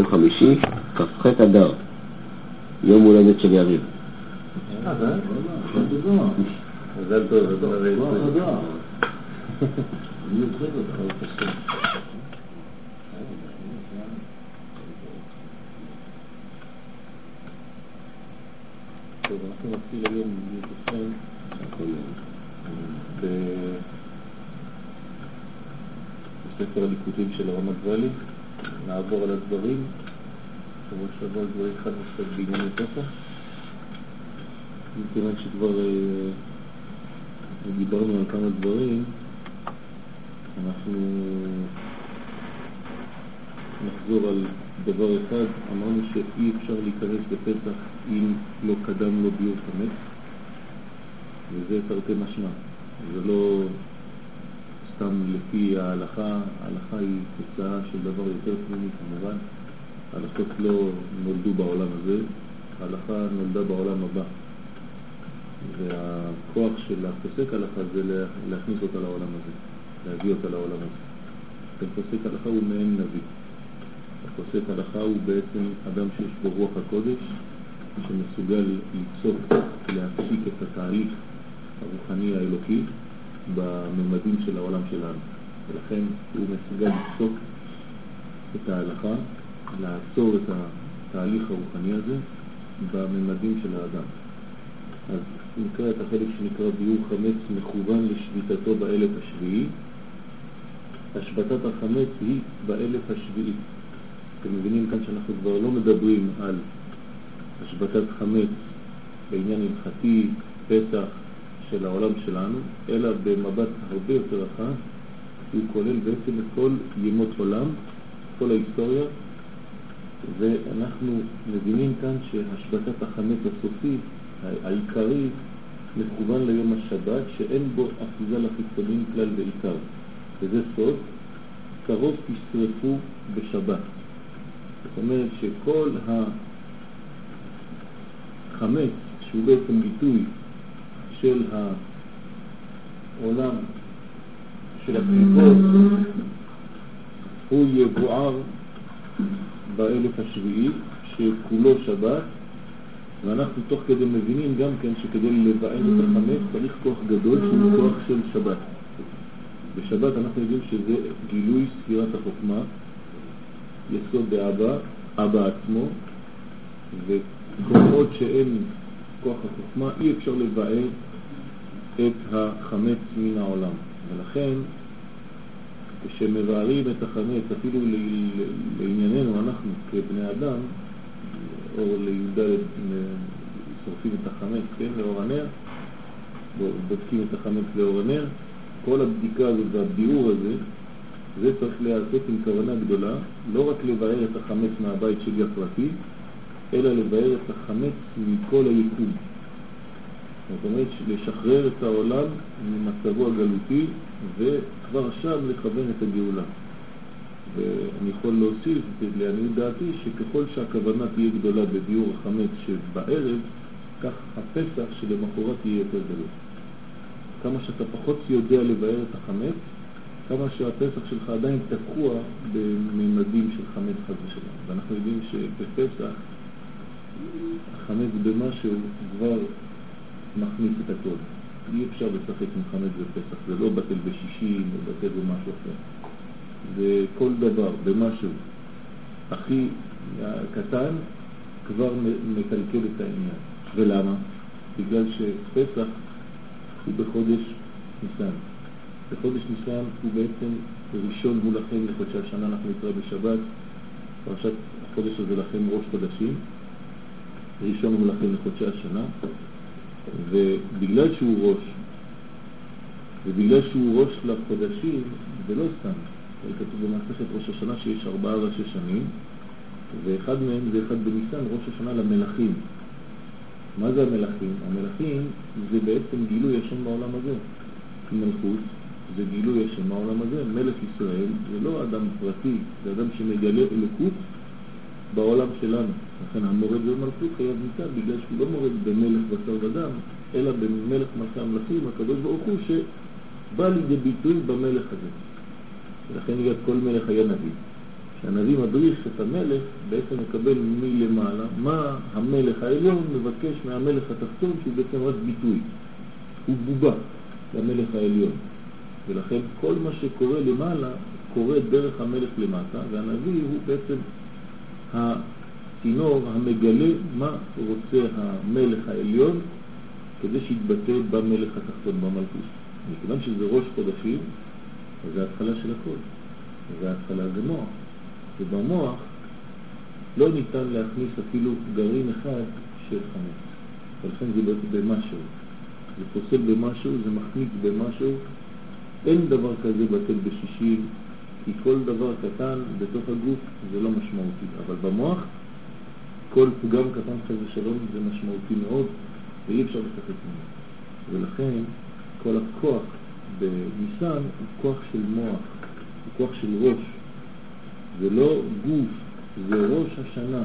יום חמישי, כ"ח אדר, יום הולדת של יריב. מזל טוב, בספר הליקוטים של הרמת ואלי, נעבור על הדברים. שבוע שעבר כבר התחלנו קצת בענייני פסח, מכיוון שכבר אה, דיברנו על כמה דברים, אנחנו נחזור על דבר אחד, אמרנו שאי אפשר להיכנס לפסח אם לא קדם לו ביור חמץ, וזה תרתי משמע, זה לא סתם לפי ההלכה, ההלכה היא תוצאה של דבר יותר פנימי כמובן, ההלכות לא נולדו בעולם הזה, ההלכה נולדה בעולם הבא. והכוח של הפוסק הלכה זה להכניס אותה לעולם הזה, להביא אותה לעולם הזה. כן, פוסק הלכה הוא מעין נביא. הפוסק הלכה הוא בעצם אדם שיש בו רוח הקודש, שמסוגל ליצוק, להפסיק את התהליך הרוחני האלוקי בממדים של העולם שלנו. ולכן הוא מסוגל ליצוק את ההלכה, לעצור את התהליך הרוחני הזה בממדים של האדם. אז נקרא את החלק שנקרא ביור חמץ מכוון לשביתתו באלף השביעי. השבתת החמץ היא באלף השביעי. אתם מבינים כאן שאנחנו כבר לא מדברים על השבתת חמץ בעניין הלכתי, פסח של העולם שלנו, אלא במבט הרבה יותר רחב, הוא כולל בעצם את כל ימות עולם, כל ההיסטוריה, ואנחנו מבינים כאן שהשבתת החמץ הסופי, העיקרי, מכוון ליום השבת, שאין בו אחיזה לחיצונים כלל ועיקר. וזה סוד, קרוב תשרפו בשבת. זאת אומרת שכל החמץ, שהוא בעצם ביטוי של העולם של הקליפות, הוא יבואר באלף השביעי, שכולו שבת, ואנחנו תוך כדי מבינים גם כן שכדי לבען את החמץ צריך כוח גדול שהוא כוח של שבת. בשבת אנחנו יודעים שזה גילוי ספירת החוכמה, יסוד באבא, אבא עצמו, וכל עוד שאין כוח החוכמה אי אפשר לבער את החמץ מן העולם. ולכן כשמבארים את החמץ, אפילו לענייננו, אנחנו כבני אדם, או לי"ד שורפים את החמץ, כן, לאור הנר, בודקים את החמץ לאור הנר, כל הבדיקה הזאת והביאור הזה, זה צריך להיעשות עם כוונה גדולה, לא רק לבאר את החמץ מהבית שלי הפרטי, אלא לבאר את החמץ מכל היקום. אומרת, לשחרר את העולם ממצבו הגלותי, וכבר שם לכוון את הגאולה. ואני יכול להוסיף לעניות דעתי שככל שהכוונה תהיה גדולה בביאור החמץ שבערב, כך הפסח שלמחרת יהיה יותר גדול. כמה שאתה פחות יודע לבאר את החמץ, כמה שהפסח שלך עדיין תקוע בממדים של חמץ חד ושלום. ואנחנו יודעים שבפסח החמץ במשהו כבר מכניס את הכל. אי אפשר לשחק עם חמץ בפסח, זה לא בטל בשישים או בטל במשהו אחר. זה כל דבר, במשהו הכי קטן, כבר מקלקל את העניין. ולמה? בגלל שפסח הוא בחודש ניסן. בחודש ניסן הוא בעצם ראשון הוא לכם לחודשי השנה, אנחנו נקרא בשבת, פרשת החודש הזה לכם ראש חודשים, ראשון הוא לכם לחודשי השנה, ובגלל שהוא ראש, ובגלל שהוא ראש לחודשים, זה לא סתם, כתוב במסכת ראש השנה שיש ארבעה ראשי שנים, ואחד מהם זה אחד בניסן, ראש השנה למלכים. מה זה המלכים? המלכים זה בעצם גילוי השם בעולם הזה. מלכות זה גילוי השם בעולם הזה. מלך ישראל זה לא אדם פרטי, זה אדם שמגלה אלוקות בעולם שלנו. לכן המורד במלכות חייב מיתה, בגלל שהוא לא מורד במלך בשר ודם, אלא במלך מלכי המלכים, הקדוש ברוך הוא, שבא לידי ביטוי במלך הזה. ולכן כל מלך היה נביא. שהנביא מדריך את המלך, בעצם מקבל מלמעלה מה המלך העליון מבקש מהמלך התחתון, שהוא בעצם רק ביטוי. הוא בובה למלך העליון. ולכן כל מה שקורה למעלה קורה דרך המלך למטה, והנביא הוא בעצם הצינור המגלה מה רוצה המלך העליון כדי שיתבטא במלך התחתון, במלכות. מכיוון שזה ראש חודשים, אז זה ההתחלה של הכל. וההתחלה זה מוח. ובמוח לא ניתן להכניס אפילו גרעין אחד של חמץ. ולכן זה במשהו. זה פוסל במשהו, זה מחמיץ במשהו. אין דבר כזה בטל בשישים, כי כל דבר קטן בתוך הגוף זה לא משמעותי. אבל במוח, כל פגם קטן חס ושלום זה משמעותי מאוד, ואי אפשר לשחק ממנו. ולכן כל הכוח בניסן הוא כוח של מוח, הוא כוח של ראש. זה לא גוף, זה ראש השנה.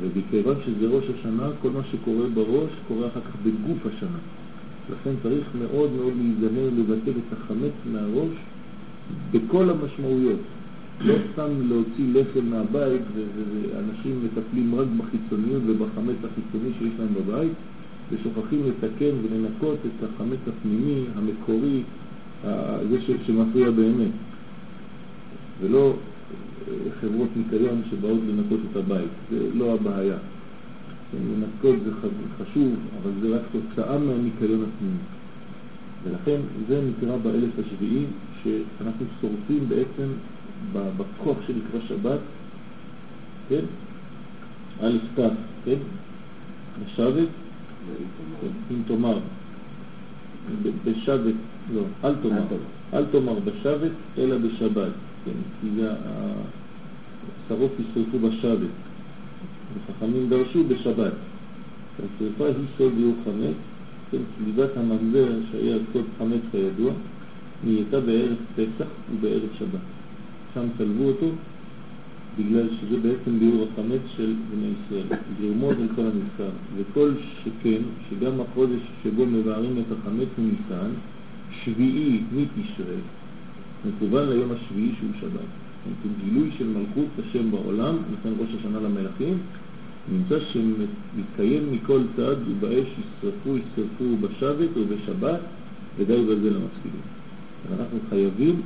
ובכיוון שזה ראש השנה, כל מה שקורה בראש קורה אחר כך בגוף השנה. לכן צריך מאוד מאוד להיזהר לבטל את החמץ מהראש בכל המשמעויות. לא סתם להוציא לחם מהבית, ואנשים מטפלים רק בחיצוניות ובחמץ החיצוני שיש להם בבית, ושוכחים לתקן ולנקות את החמץ הפנימי, המקורי, זה שמפריע באמת. ולא אה, חברות ניקיון שבאות לנקות את הבית, זה לא הבעיה. לנקות זה חשוב, אבל זה רק תוצאה מהניקיון הפנימי. ולכן זה נקרא באלף השביעי, שאנחנו שורפים בעצם בכוח שנקרא שבת, כן? א' ת', כן? בשבת, אם תאמר, בשבת, לא, אל תאמר, אל תאמר בשבת, אלא בשבת, כן? כי זה, השרוף ישרפו בשבת. וחכמים דרשו בשבת. השרפה היא סוד יהיו חמץ, כן, סביבת הממזר שהיה סוד חמץ כידוע, נהייתה בערב פסח ובערב שבת. שם צלבו אותו בגלל שזה בעצם ביאור החמץ של בני ישראל, לרמוז על כל הנזכר. וכל שכן, שגם החודש שבו מבארים את החמץ מניסן, שביעי מתשרי, מקובל ליום השביעי שהוא שבת. כן, גילוי של מלכות השם בעולם, לכן ראש השנה למלכים, נמצא שמתקיים מכל צד ובאש ישרפו, ישרפו בשבת ובשבת, ודי בזה למשכילים. אנחנו חייבים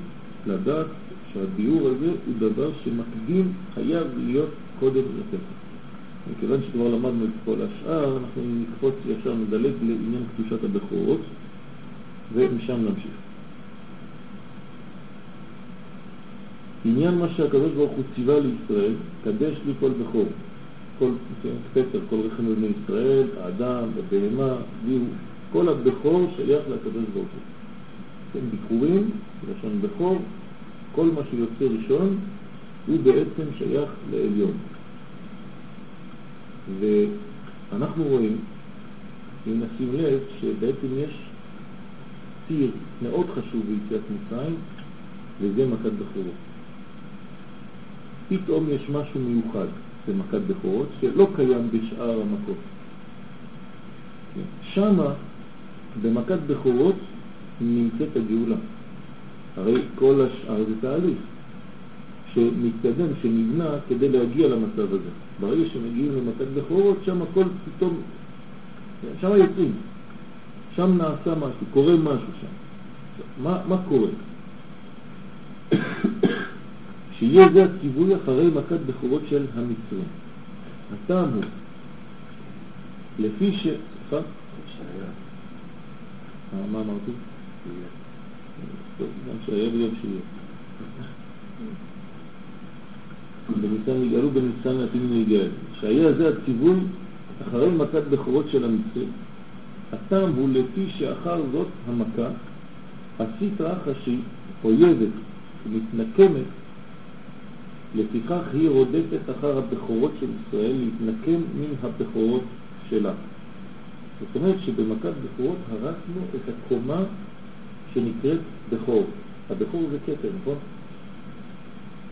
לדעת שהביאור הזה הוא דבר שמקדים, חייב להיות קודם לפסח. מכיוון שכבר למדנו את כל השאר, אנחנו נקפוץ ישר, נדלג לעניין קדושת הבכורות, ומשם נמשיך. עניין מה שהקדוש ברוך הוא ציווה לישראל, קדש לי כל בכור. כל פסח, כל רחם בבני ישראל, האדם, הבהמה, כל הבכור שייך לקדוש ברוך הוא. כן, ביקורים, לשון בכור, כל מה שיוצא ראשון הוא בעצם שייך לעליון. ואנחנו רואים, אם נשים לב, שבעצם יש ציר מאוד חשוב ביציאת מצרים, וזה מכת בכורות. פתאום יש משהו מיוחד. במכת בכורות, שלא קיים בשאר המכות. שמה, במכת בכורות, נמצאת הגאולה. הרי כל השאר זה תהליך שמתקדם, שנבנה כדי להגיע למצב הזה. ברגע שמגיעים למכת בכורות, שם הכל פתאום, שם יוצאים. שם נעשה משהו, קורה משהו שם. מה, מה קורה? שיהיה זה הציווי אחרי מכת בכורות של המצרים. הטעם הוא, לפי ש... מה אמרתי? שהיה וגם שיהיה. בניסן יגאלו בניסן לעתידים להיגאל. שהיה זה הציווי אחרי מכת בכורות של המצרים. הטעם הוא לפי שאחר זאת המכה, הסטרא אחשי, אויבת, מתנקמת לפיכך היא רודפת אחר הבכורות של ישראל להתנקם מן הבכורות שלה. זאת אומרת שבמכת בכורות הרסנו את הקומה שנקראת בכור. הבכור זה כתר, נכון?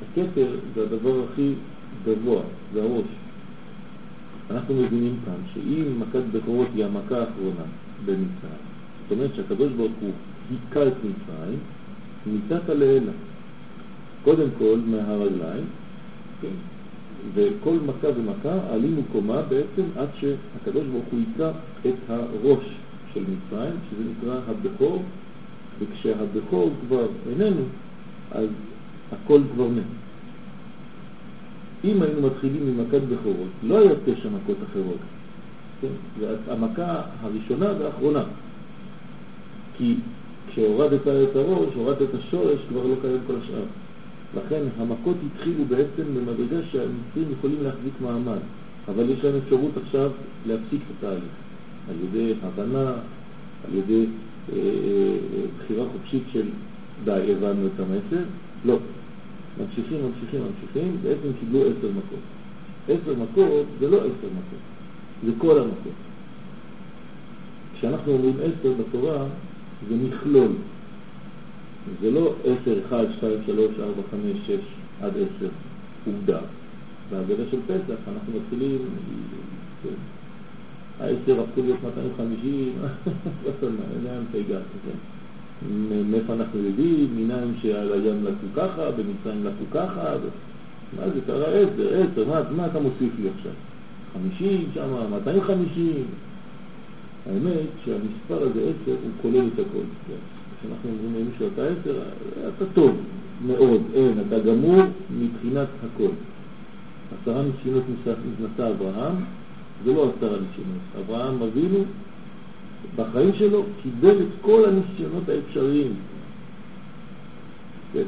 הכתר זה הדבר הכי גבוה, זה הראש. אנחנו מבינים כאן שאם מכת בכורות היא המכה האחרונה במצרים, זאת אומרת שהקדוש ברוך הוא היכה את מצרים, ניתת לעילה. קודם כל מהרגליים, כן? וכל מכה ומכה עלינו קומה בעצם עד שהקדוש ברוך הוא ייצא את הראש של מצרים, שזה נקרא הבכור, וכשהבכור כבר איננו, אז הכל כבר מת. אם היינו מתחילים ממכת בכורות, לא היה תשע מכות אחרות. כן? זה המכה הראשונה והאחרונה. כי כשהורדת את הראש, הורדת את השורש, כבר לא קיים כל השאר. לכן המכות התחילו בעצם במדרגה שהמצרים יכולים להחזיק מעמד, אבל יש להם אפשרות עכשיו להפסיק את התהליך, על ידי הבנה, על ידי בחירה חופשית של די, הבנו את המסר, לא. ממשיכים, ממשיכים, ממשיכים, בעצם קיבלו עשר מכות. עשר מכות זה לא עשר מכות, זה כל המכות. כשאנחנו אומרים עשר בתורה, זה מכלול. זה לא עשר, אחד, שתיים, שלוש, ארבע, חמש, שש, עד עשר, עובדה. בהגדה של פסח אנחנו מתחילים, כן, העשר הפכו להיות 250, לאן אתה הגעת, כן? מאיפה אנחנו יודעים, מנין שעל הים לקו ככה, במצרים לקו ככה, מה זה קרה עשר, עשר, מה, אתה מוסיף לי עכשיו? חמישים שם, 250? האמת שהמספר הזה עשר הוא כולל את הכל. כן? כשאנחנו אומרים למישהו אתה עשר, אתה טוב מאוד, אין, אתה גמור מבחינת הכל. עשרה ניסיונות נשא אברהם, זה לא עשרה ניסיונות. אברהם אבינו בחיים שלו קיבל את כל הניסיונות האפשריים. כן.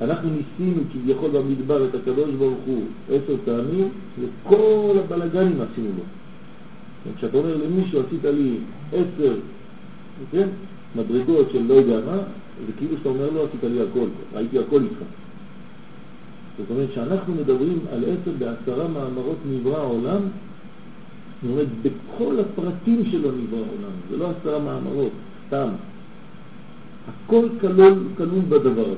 אנחנו ניסינו כביכול במדבר את הקדוש ברוך הוא עשר פעמים, וכל הבלגנים עשינו לו. כן, כשאתה אומר למישהו, עשית לי עשר, כן? מדרגות של לא יודע מה, זה כאילו שאתה אומר לו, עשית לי הכל, ראיתי הכל איתך. זאת אומרת שאנחנו מדברים על עשר בעשרה מאמרות נברא העולם, זאת אומרת, בכל הפרטים שלו נברא העולם, זה לא עשרה מאמרות, סתם. הכל כלול, כלול בדבר הזה.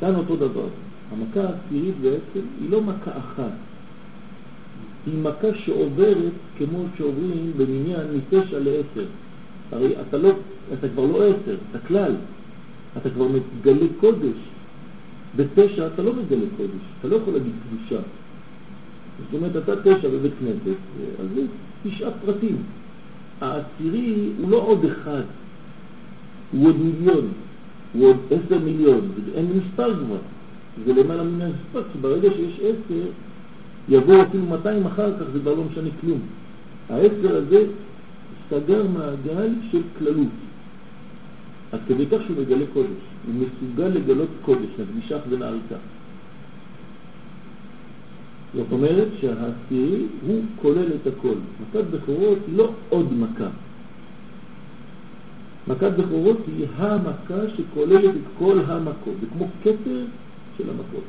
כאן אותו דבר. המכה העשירית בעצם היא לא מכה אחת, היא מכה שעוברת כמו שעוברים במניין מתשע לעשר. הרי אתה, לא, אתה כבר לא עשר, אתה כלל, אתה כבר מגלה קודש. בתשע אתה לא מגלה קודש, אתה לא יכול להגיד קדושה. זאת אומרת, אתה תשע בבית כנסת, אז זה תשעה פרטים. העשירי הוא לא עוד אחד, הוא עוד מיליון, הוא עוד עשר מיליון, אין מספר כבר, זה למעלה מן המספר, כי ברגע שיש עשר, יבואו אפילו 200 אחר כך, זה כבר לא משנה כלום. העשר הזה סגר מעגל של כללות. עד כדי כך שהוא מגלה קודש, הוא מסוגל לגלות קודש, נקדישך ונעלתה. זאת אומרת שהעשירי הוא כולל את הכל. מכת בכורות היא לא עוד מכה. מכת בכורות היא המכה שכוללת את כל המכות. זה כמו כתר של המכות.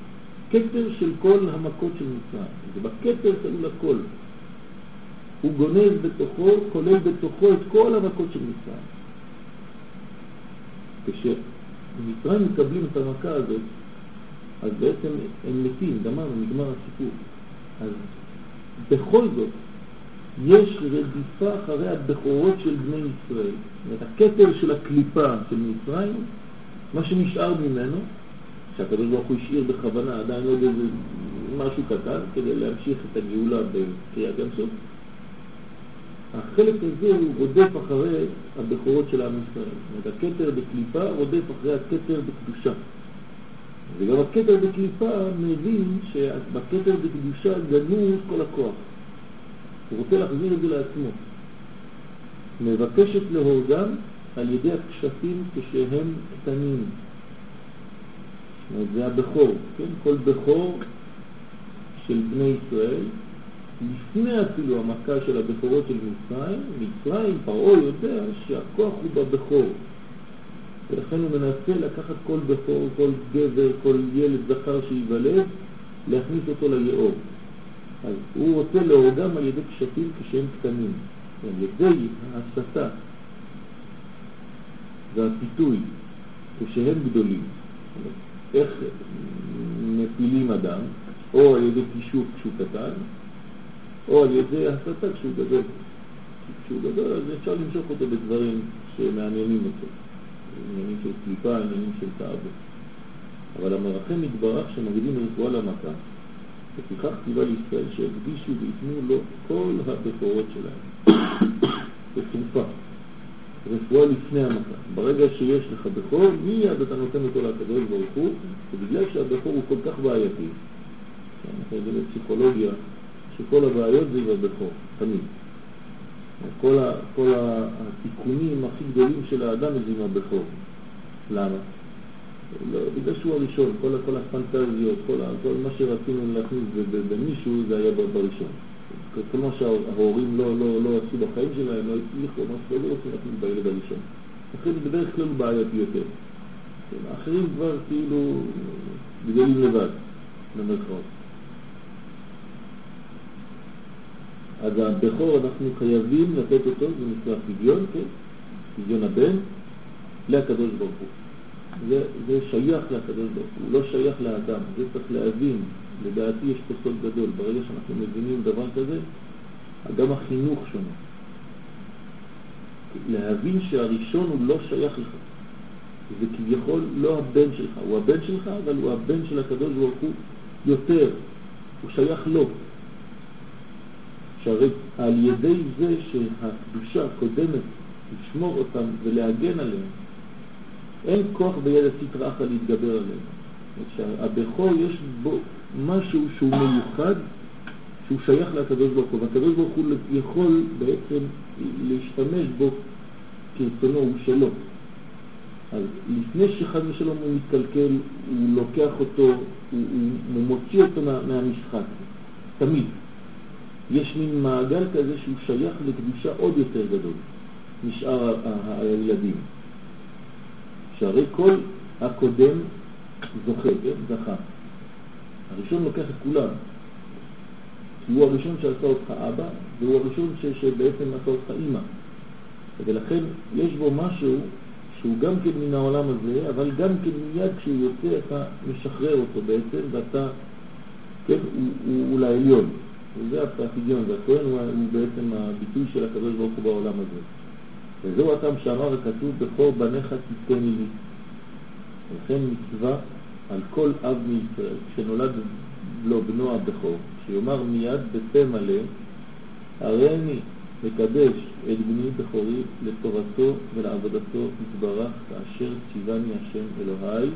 כתר של כל המכות של מצרים. ובכתר כלול הכל. הוא גונב בתוכו, כולל בתוכו את כל המכות של מצרים. כשמצרים מקבלים את המכה הזאת, אז בעצם הם מתים, גמרנו, נגמר הסיפור. אז בכל זאת, יש רדיפה אחרי הבכורות של בני ישראל. זאת אומרת, הכתר של הקליפה של מצרים, מה שנשאר ממנו, שהקדוש ברוך הוא השאיר בכוונה, עדיין לא יודע איזה משהו קטן, כדי להמשיך את הגאולה בקריאת ים סוף, החלק הזה הוא רודף אחרי הבכורות של עם ישראל. זאת אומרת, הכתר בקליפה רודף אחרי הכתר בקדושה. וגם הכתר בקליפה מבין שבכתר בקדושה גנוז כל הכוח. הוא רוצה להחזיר את זה לעצמו. מבקשת להורגם על ידי הכשפים כשהם קטנים. זה הבכור, כן? כל בכור של בני ישראל, לפני אפילו המכה של הבכורות של מצרים, מצרים, פרעה יודע שהכוח הוא בבכור. ולכן הוא מנסה לקחת כל בכור, כל גבר, כל ילד זכר שייוולד, להכניס אותו ליאור. אז הוא רוצה להורגם על ידי קשתים כשהם קטנים, על ידי ההסתה והפיתוי כשהם גדולים. איך מפילים אדם, או על ידי פישוק כשהוא קטן, או על ידי הסתה כשהוא גדול. כשהוא גדול אז אפשר למשוך אותו בדברים שמעניינים אותו. עניינים של קליפה, עניינים של תאוות. אבל המרחם יתברך שמגדיל רפואה למכה. לפיכך ציווה לישראל שיקדישו וייתנו לו כל הבכורות שלהם. בתרופה. רפואה לפני המכה. ברגע שיש לך בכור, מיד אתה נותן אותו לקדוש ברוך הוא, ובגלל שהבכור הוא כל כך בעייתי, אנחנו יודעים בפסיכולוגיה, שכל הבעיות זה עם הבכור, תמיד. כל, ה, כל התיקונים הכי גדולים של האדם עם הבכור. למה? לא, בגלל שהוא הראשון, כל, כל הפנטזיות, כל, כל מה שרצינו להכניס במישהו זה היה בראשון. כמו שההורים לא, לא, לא עשו בחיים שלהם, לא הצליחו, מה שלא לא רוצים להכניס בילד הראשון. לכן בדרך כלל בעייתי יותר. האחרים כבר כאילו גדולים לבד, במרכאות. אז הבכור אנחנו חייבים לתת אותו, זה נקרא פדיון, כן? פדיון הבן, לקדוש ברוך הוא. זה, זה שייך לקדוש ברוך הוא, לא שייך לאדם, זה צריך להבין. לדעתי יש פה סוד גדול, ברגע שאנחנו מבינים דבר כזה, גם החינוך שונה. להבין שהראשון הוא לא שייך לך. זה כביכול לא הבן שלך, הוא הבן שלך, אבל הוא הבן של הקדוש ברוך הוא יותר, הוא שייך לו. שהרי על ידי זה שהקדושה קודמת לשמור אותם ולהגן עליהם, אין כוח ביד הסטרא אחא להתגבר עליהם. שהבכור יש בו משהו שהוא מיוחד, שהוא שייך לקדוש ברוך הוא, והקדוש ברוך הוא יכול בעצם להשתמש בו כרצונו, הוא שלו. אז לפני שחד ושלום הוא מתקלקל, הוא לוקח אותו, הוא, הוא, הוא מוציא אותו מה, מהמשחק, תמיד. יש מין מעגל כזה שהוא שייך לקדושה עוד יותר גדול משאר הילדים. שהרי כל הקודם זוכה, כן? זכה. הראשון לוקח את כולם. כי הוא הראשון שעשה אותך אבא, והוא הראשון ש, שבעצם עשה אותך אימא. ולכן יש בו משהו שהוא גם כן מן העולם הזה, אבל גם כן מיד כשהוא יוצא אתה משחרר אותו בעצם, ואתה, כן, הוא, הוא, הוא לעליון. וזה הפדיון, והכהן הוא, בעצם הביטוי של הקדוש ברוך הוא בעולם הזה. וזהו הטעם שאמר הכתוב, בכור בניך תיתן לי. וכן מצווה על כל אב מישראל, כשנולד לו בנו הבכור, שיאמר מיד בפה מלא, הריני מקדש את בני בכורי לתורתו ולעבודתו יתברך, כאשר ציווני השם אלוהי,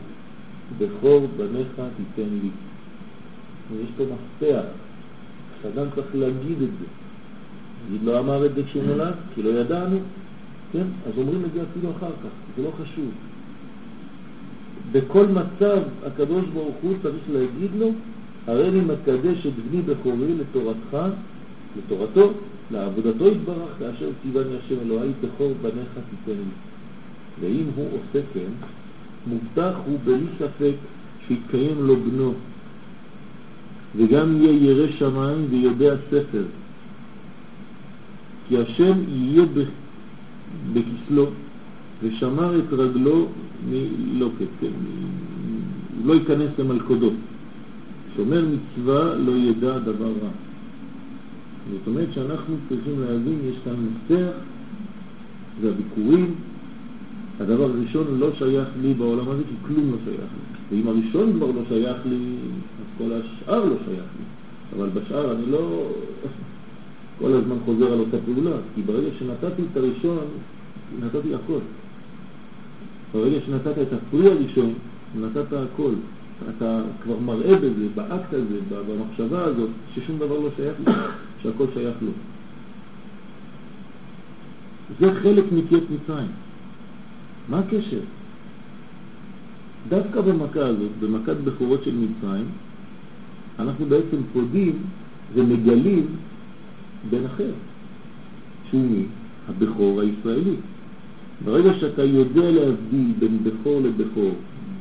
בכור בניך תיתן לי. ויש פה מפתח, שאדם צריך להגיד את זה. יגיד לא אמר את זה כשהוא נולד, כי לא ידענו, כן? אז אומרים את זה אפילו אחר כך, זה לא חשוב. בכל מצב הקדוש ברוך הוא צריך להגיד לו, הרי אני מקדש את בני בכורי לתורתך, לתורתו, לעבודתו יתברך, כאשר ציווני השם אלוהי בכור בניך תיתן לי. ואם הוא עושה כן, מובטח הוא בלי ספק שיתקיים לו בנו, וגם יהיה ירא שמיים ויודע ספר. כי השם יהיה בכסלו, ושמר את רגלו מלוקט, כן, הוא לא ייכנס למלכודות. שומר מצווה לא ידע דבר רע. זאת אומרת שאנחנו צריכים להבין, יש כאן מפתח, זה הביקורים. הדבר הראשון לא שייך לי בעולם הזה, כי כלום לא שייך לי. ואם הראשון כבר לא שייך לי, כל השאר לא שייך לי. אבל בשאר אני לא כל הזמן חוזר על אותה פעולה, כי ברגע שנתתי את הראשון, נתתי הכל. ברגע שנתת את הפרי הראשון, נתת הכל. אתה כבר מראה בזה, באקט הזה, במחשבה הזאת, ששום דבר לא שייך לך, שהכל שייך לו. זה חלק מיציאת מצרים. מה הקשר? דווקא במכה הזאת, במכת בכורות של מצרים, אנחנו בעצם פודים ומגלים בן אחר, שהוא מי? הבכור הישראלי. ברגע שאתה יודע להבדיל בין בכור לבכור,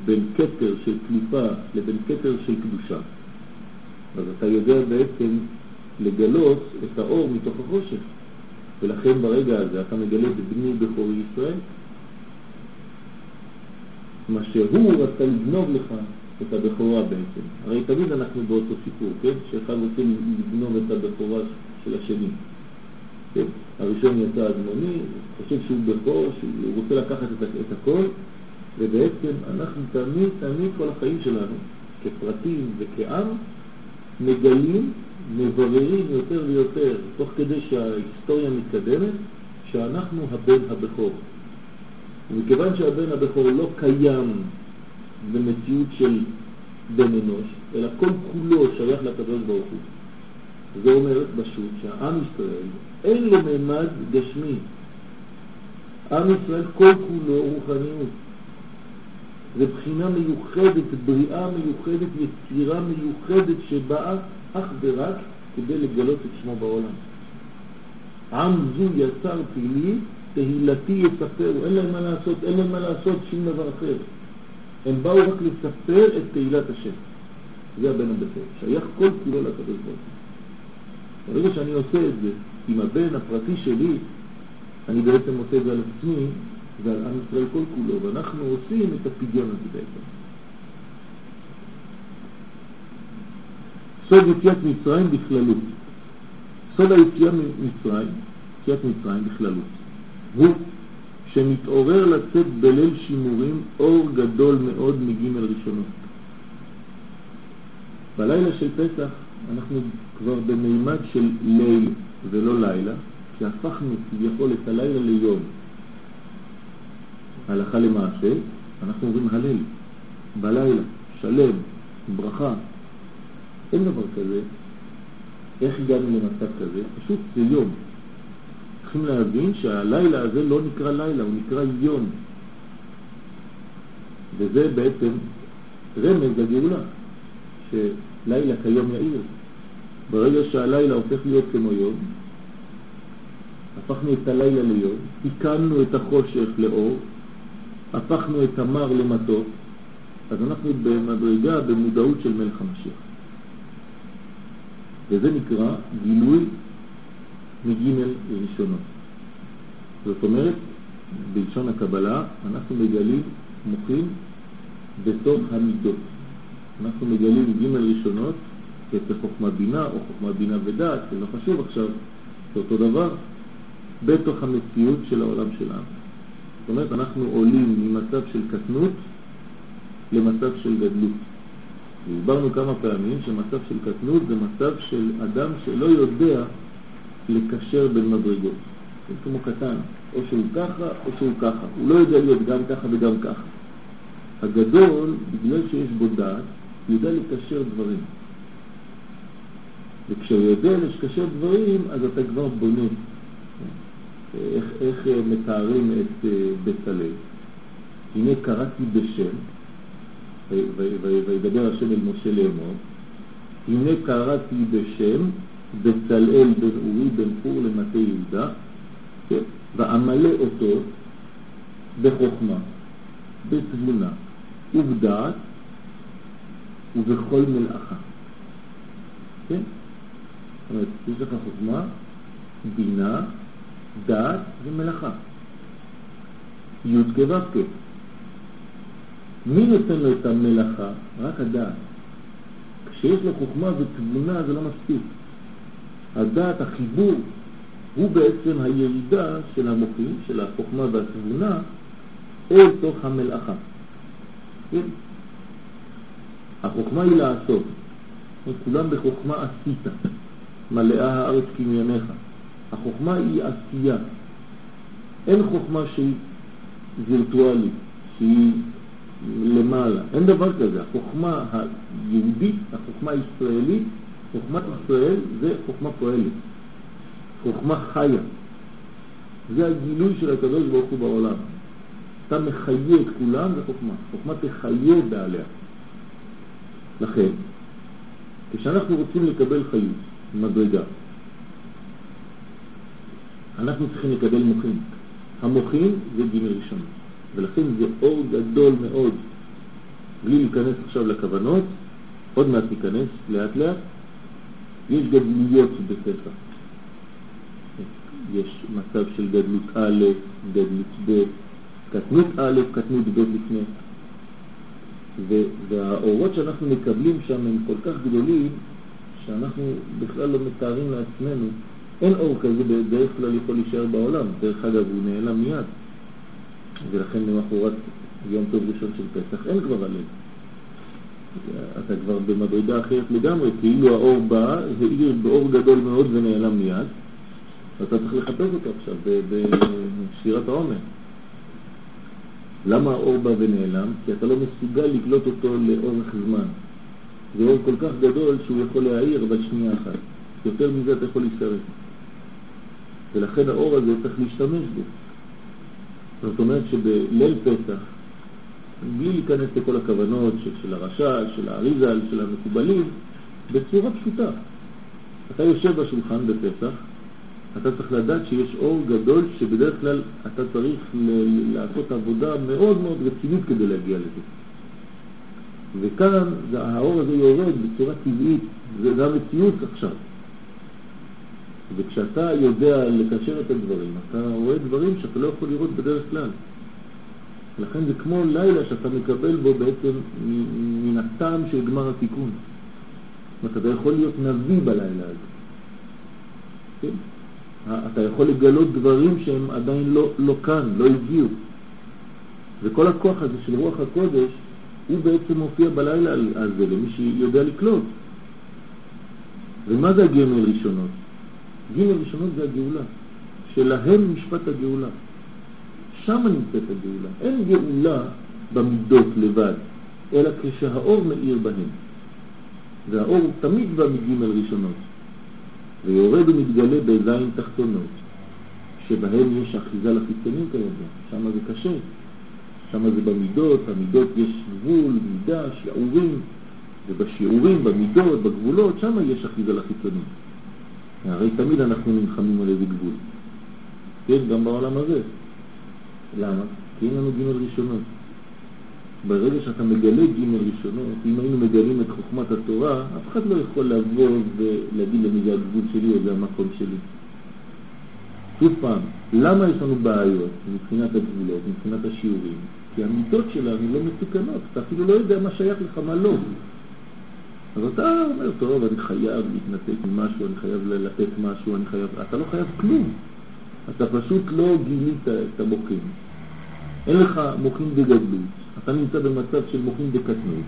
בין כתר של קליפה לבין כתר של קדושה, אז אתה יודע בעצם לגלות את האור מתוך החושך. ולכן ברגע הזה אתה מגלה בבני בכור ישראל. מה שהוא רצה לגנוב לך את הבכורה בעצם. הרי תמיד אנחנו באותו סיפור, כן? שאחד רוצה לגנוב את הבכורה של השני. כן? הראשון יצא אדמוני, חושב שהוא בכור, שהוא רוצה לקחת את, את הכל, ובעצם אנחנו תמיד, תמיד כל החיים שלנו, כפרטים וכעם, מגלים, מבררים יותר ויותר, תוך כדי שההיסטוריה מתקדמת, שאנחנו הבן הבכור. ומכיוון שהבן הבכור לא קיים במציאות של בן אנוש, אלא כל כולו שייך לקדוש ברוך הוא. זה אומר פשוט שהעם ישראל אין לו מימד גשמי. עם ישראל כל כולו רוחניות. זה בחינה מיוחדת, בריאה מיוחדת, יצירה מיוחדת שבאה אך ורק כדי לגלות את שמו בעולם. עם זו יצר פעילי, תהילתי יספרו, אין להם מה לעשות, אין להם מה לעשות שום דבר אחר. הם באו רק לספר את תהילת השם. זה הבן הבכור, שייך כל כולו לקדוש ברוך הוא. ברגע שאני עושה את זה עם הבן הפרטי שלי, אני בעצם עושה את זה על עצמי ועל עם ישראל כל כולו, ואנחנו עושים את הפדיון הזה בעצם. סוד יציאת מצרים בכללות. סוד היציאה ממצרים, יציאת מצרים בכללות, הוא שמתעורר לצאת בליל שימורים אור גדול מאוד מג' ראשונות. בלילה של פסח אנחנו כבר במימד של ליל ולא לילה, כי הפכנו כביכול את הלילה ליום. הלכה למעשה, אנחנו אומרים הלל, בלילה, שלם, ברכה. אין דבר כזה. איך הגענו למצב כזה? פשוט זה יום. צריכים להבין שהלילה הזה לא נקרא לילה, הוא נקרא יום. וזה בעצם רמז לגאולה, שלילה כיום יאיר. ברגע שהלילה הופך להיות כמו יום, הפכנו את הלילה ליום, תיקנו את החושך לאור, הפכנו את המר למתוק, אז אנחנו במדרגה, במודעות של מלך המשיח. וזה נקרא גילוי מג' ראשונות. זאת אומרת, בלשון הקבלה, אנחנו מגלים מוחים בתוך המידות. אנחנו מגלים ג' ראשונות, כסף חוכמה בינה או חוכמה בינה ודעת, זה לא חשוב עכשיו, זה אותו דבר, בתוך המציאות של העולם שלנו. זאת אומרת, אנחנו עולים ממצב של קטנות למצב של גדלות. הסברנו כמה פעמים שמצב של קטנות זה מצב של אדם שלא יודע לקשר בין מדרגות. זה כמו קטן, או שהוא ככה או שהוא ככה. הוא לא יודע להיות גם ככה וגם ככה. הגדול, בגלל שיש בו דעת, יודע לקשר דברים. וכשהוא יודע לקשר דברים, אז אתה כבר בונה. איך, איך מתארים את בצלאל. הנה קראתי בשם, וידבר השם אל משה לאמור, הנה קראתי בשם בצלאל בן אורי בן פור למטה יהודה, כן? ואמלא אותו בחוכמה, בתבונה ובדעת ובכל מלאכה. כן? זאת אומרת, יש לך חוכמה, בינה, דעת ומלאכה. י' כו' מי נותן לו את המלאכה? רק הדעת. כשיש לו חוכמה ותבונה זה לא מספיק. הדעת, החיבור, הוא בעצם הירידה של המוחים, של החוכמה והתבונה, אל תוך המלאכה. כן? החוכמה היא לעשות. כולם בחוכמה עשית, מלאה הארץ קנייניך. החוכמה היא עשייה. אין חוכמה שהיא וירטואלית, שהיא למעלה. אין דבר כזה. החוכמה היהודית, החוכמה הישראלית, חוכמת ישראל זה חוכמה פועלת. חוכמה חיה. זה הגילוי של הקדוש ברוך הוא בעולם. אתה מחיה את כולם, זה חוכמה. תחיה בעליה. לכן, כשאנחנו רוצים לקבל חיות, מדרגה, אנחנו צריכים לקבל מוחים. המוחים זה ג' ראשון. ולכן זה אור גדול מאוד. בלי להיכנס עכשיו לכוונות, עוד מעט ניכנס לאט לאט, יש גדלויות בפסח. יש מצב של גדלות א', גדלות ב', קטנות א', קטנות ב' לפני. והאורות שאנחנו מקבלים שם הם כל כך גדולים, שאנחנו בכלל לא מתארים לעצמנו. אין אור כזה בדרך כלל יכול להישאר בעולם, דרך אגב הוא נעלם מיד. ולכן למחרת יום טוב ראשון של פסח, אין כבר הלל. אתה כבר במדרגה אחרת לגמרי, כאילו האור בא, האיר באור גדול מאוד ונעלם מיד, ואתה צריך לחפש אותו עכשיו בשירת העומר. למה האור בא ונעלם? כי אתה לא מסוגל לקלוט אותו לאורך זמן. זה אור כל כך גדול שהוא יכול להעיר בשנייה אחת. יותר מזה אתה יכול להשתרף. ולכן האור הזה צריך להשתמש בו. זאת אומרת שבליל פסח, בלי להיכנס לכל הכוונות של, של הרשע, של האריזל, של המקובלים, בצורה פשוטה. אתה יושב בשולחן בפסח, אתה צריך לדעת שיש אור גדול שבדרך כלל אתה צריך לעשות עבודה מאוד מאוד רצינית כדי להגיע לזה. וכאן האור הזה יורד בצורה טבעית, זה גם מציאות עכשיו. וכשאתה יודע לקשר את הדברים, אתה רואה דברים שאתה לא יכול לראות בדרך כלל. לכן זה כמו לילה שאתה מקבל בו בעצם מן הטעם של גמר התיקון. זאת אומרת, אתה יכול להיות נביא בלילה הזה. כן? אתה יכול לגלות דברים שהם עדיין לא, לא כאן, לא הגיעו. וכל הכוח הזה של רוח הקודש, הוא בעצם מופיע בלילה הזה למי שיודע לקלוט. ומה זה הגמל ראשונות? ג' ראשונות זה הגאולה, שלהם משפט הגאולה. שם נמצאת הגאולה. אין גאולה במידות לבד, אלא כשהאור מאיר בהם. והאור תמיד בא מג' ראשונות, ויורד ומתגלה בזין תחתונות, שבהם יש אחיזה לחיצונים כידוע, שם זה קשה, שם זה במידות, במידות יש גבול, מידה, שיעורים, ובשיעורים, במידות, בגבולות, שם יש אחיזה לחיצונים. הרי תמיד אנחנו נלחמים על איזה גבול. כן, גם בעולם הזה. למה? כי אין לנו ג' ראשונות. ברגע שאתה מגלה ג' ראשונות, אם היינו מגלים את חוכמת התורה, אף אחד לא יכול לבוא ולהגיד למי זה הגבול שלי או זה המקום שלי. שוב פעם, למה יש לנו בעיות מבחינת הגבולות, מבחינת השיעורים? כי המידות שלנו לא מתוקנות, אתה אפילו לא יודע מה שייך לך, מה לא. אז אתה אומר, טוב, אני חייב להתנתק ממשהו, אני חייב לתת משהו, אני חייב... אתה לא חייב כלום. אתה פשוט לא גילית את המוחים. אין לך מוחים בגדלות, אתה נמצא במצב של מוחים בקטנות,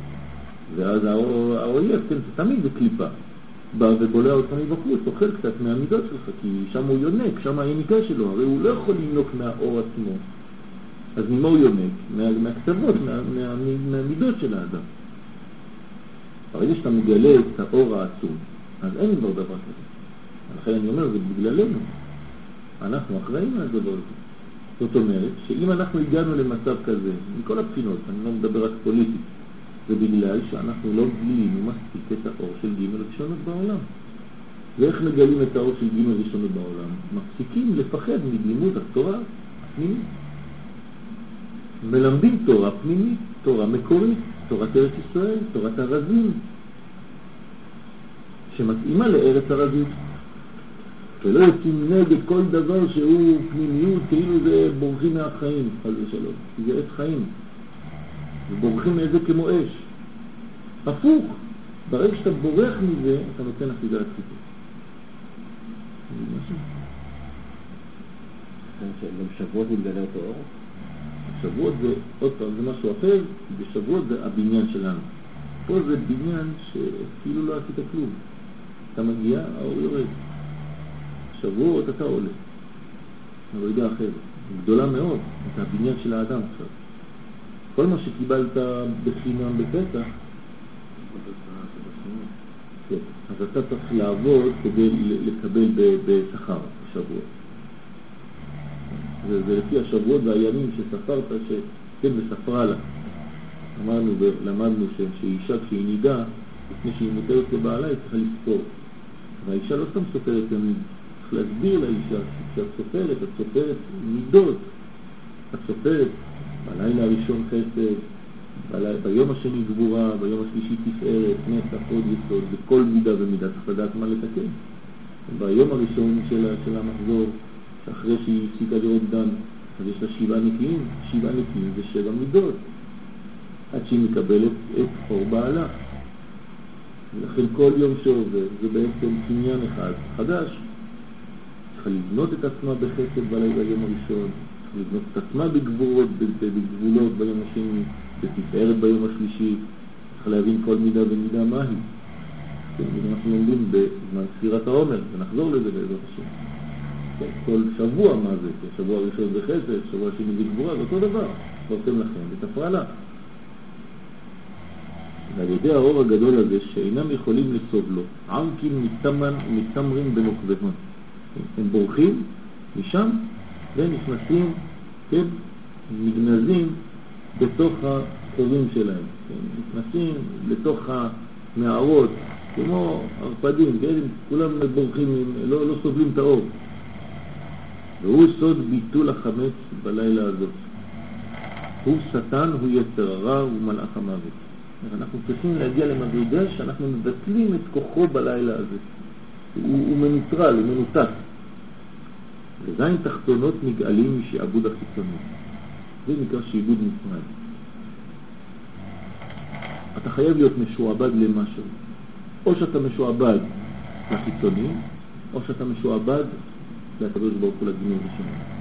ואז האויב, כן, תמיד זה קליפה. בא ובולע אותך מבחוץ, אוכל קצת מהמידות שלך, כי שם הוא יונק, שם היניקה שלו, הרי הוא לא יכול לינוק מהאור עצמו. אז ממה הוא יונק? מה, מהקצוות, מה, מה, מהמידות של האדם. ברגע שאתה מגלה את האור העצום, אז אין כבר דבר כזה. לכן אני אומר, זה בגללנו. אנחנו אחראים מהדבר הזה. זאת אומרת, שאם אנחנו הגענו למצב כזה, מכל הבחינות, אני לא מדבר רק פוליטית, זה בגלל שאנחנו לא גילינו מספיק את האור של ג' ראשונות בעולם. ואיך מגלים את האור של ג' ראשונות בעולם? מפסיקים לפחד מלימוד התורה הפנימית. מלמדים תורה פנימית, תורה מקורית, תורת ארץ ישראל, תורת הרזים, שמתאימה לארץ הרזים. ולא יוצאים נגד כל דבר שהוא פנימיות, כאילו זה בורחים מהחיים, חס ושלום, כי זה עת חיים. ובורחים מזה כמו אש. הפוך, ברגע שאתה בורח מזה, אתה נותן אחיזה לציבור. גם שבועות מתגלה אותו אור? שבועות זה, עוד פעם, זה משהו אחר, בשבועות זה הבניין שלנו. פה זה בניין שכאילו לא עשית כלום. אתה מגיע, האור יורד. שבועות אתה עולה. מדרגה אחרת, גדולה מאוד, את הבניין של האדם עכשיו. כל מה שקיבלת בחינם בפתח, כן, אז אתה צריך לעבוד כדי לקבל בשכר בשבועות. זה לפי השבועות והימים שספרת, שכן וספרה לה. אמרנו ולמדנו שאישה כשהיא נידה, לפני שהיא מותרת לבעלה היא צריכה לספור. והאישה לא סתם סופרת צריך להסביר לאישה שכשאת סופרת, את סופרת מידות. את סופרת בלילה הראשון חסד, ביום השני גבורה, ביום השלישי תפארת, נצח, עוד יסוד, בכל מידה ומידה צריך לדעת מה לתקן. ביום הראשון של, של המחזור, שאחרי שהיא הפסיקה לראות דם, אז יש לה שבעה נקיים, שבעה נקיים זה שבע מידות, עד שהיא מקבלת את אור בעלה. ולכן כל יום שעובר זה בעצם קניין אחד חדש. צריכה לבנות את עצמה בחסד ביום הראשון, לבנות את עצמה בגבורות, בגבולות ביום השני, בתפארת ביום השלישי, צריך להבין כל מידה ומידה מהי. כן, אנחנו לומדים בזמן ספירת העומר, ונחזור לזה בעזרת השם. כן, כל שבוע מה זה, כן, שבוע ראשון בחסד, שבוע שני בגבורה, זה אותו דבר. ספרתם לכם ותפרה לך. ועל ידי האור הגדול הזה, שאינם יכולים לצוב לו, עמקים מתמרים בנוקבהם. הם בורחים משם ונכנסים, כן, נגנזים בתוך החורים שלהם, כן, נכנסים לתוך המערות, כמו ערפדים, כן, כולם בורחים, לא, לא סובלים את האור. והוא סוד ביטול החמץ בלילה הזאת. הוא שטן, הוא יצר הרע, הוא מלאך המוות. אנחנו צריכים להגיע למדרגה שאנחנו מבטלים את כוחו בלילה הזה. הוא, הוא מנוטרל, הוא מנותק. וזין תחתונות נגאלים משעבוד החיצוני. זה נקרא שעבוד נפרד. אתה חייב להיות משועבד למשהו. או שאתה משועבד לחיצוני, או שאתה משועבד לקדוש ברוך הוא לדמיון ושמיים.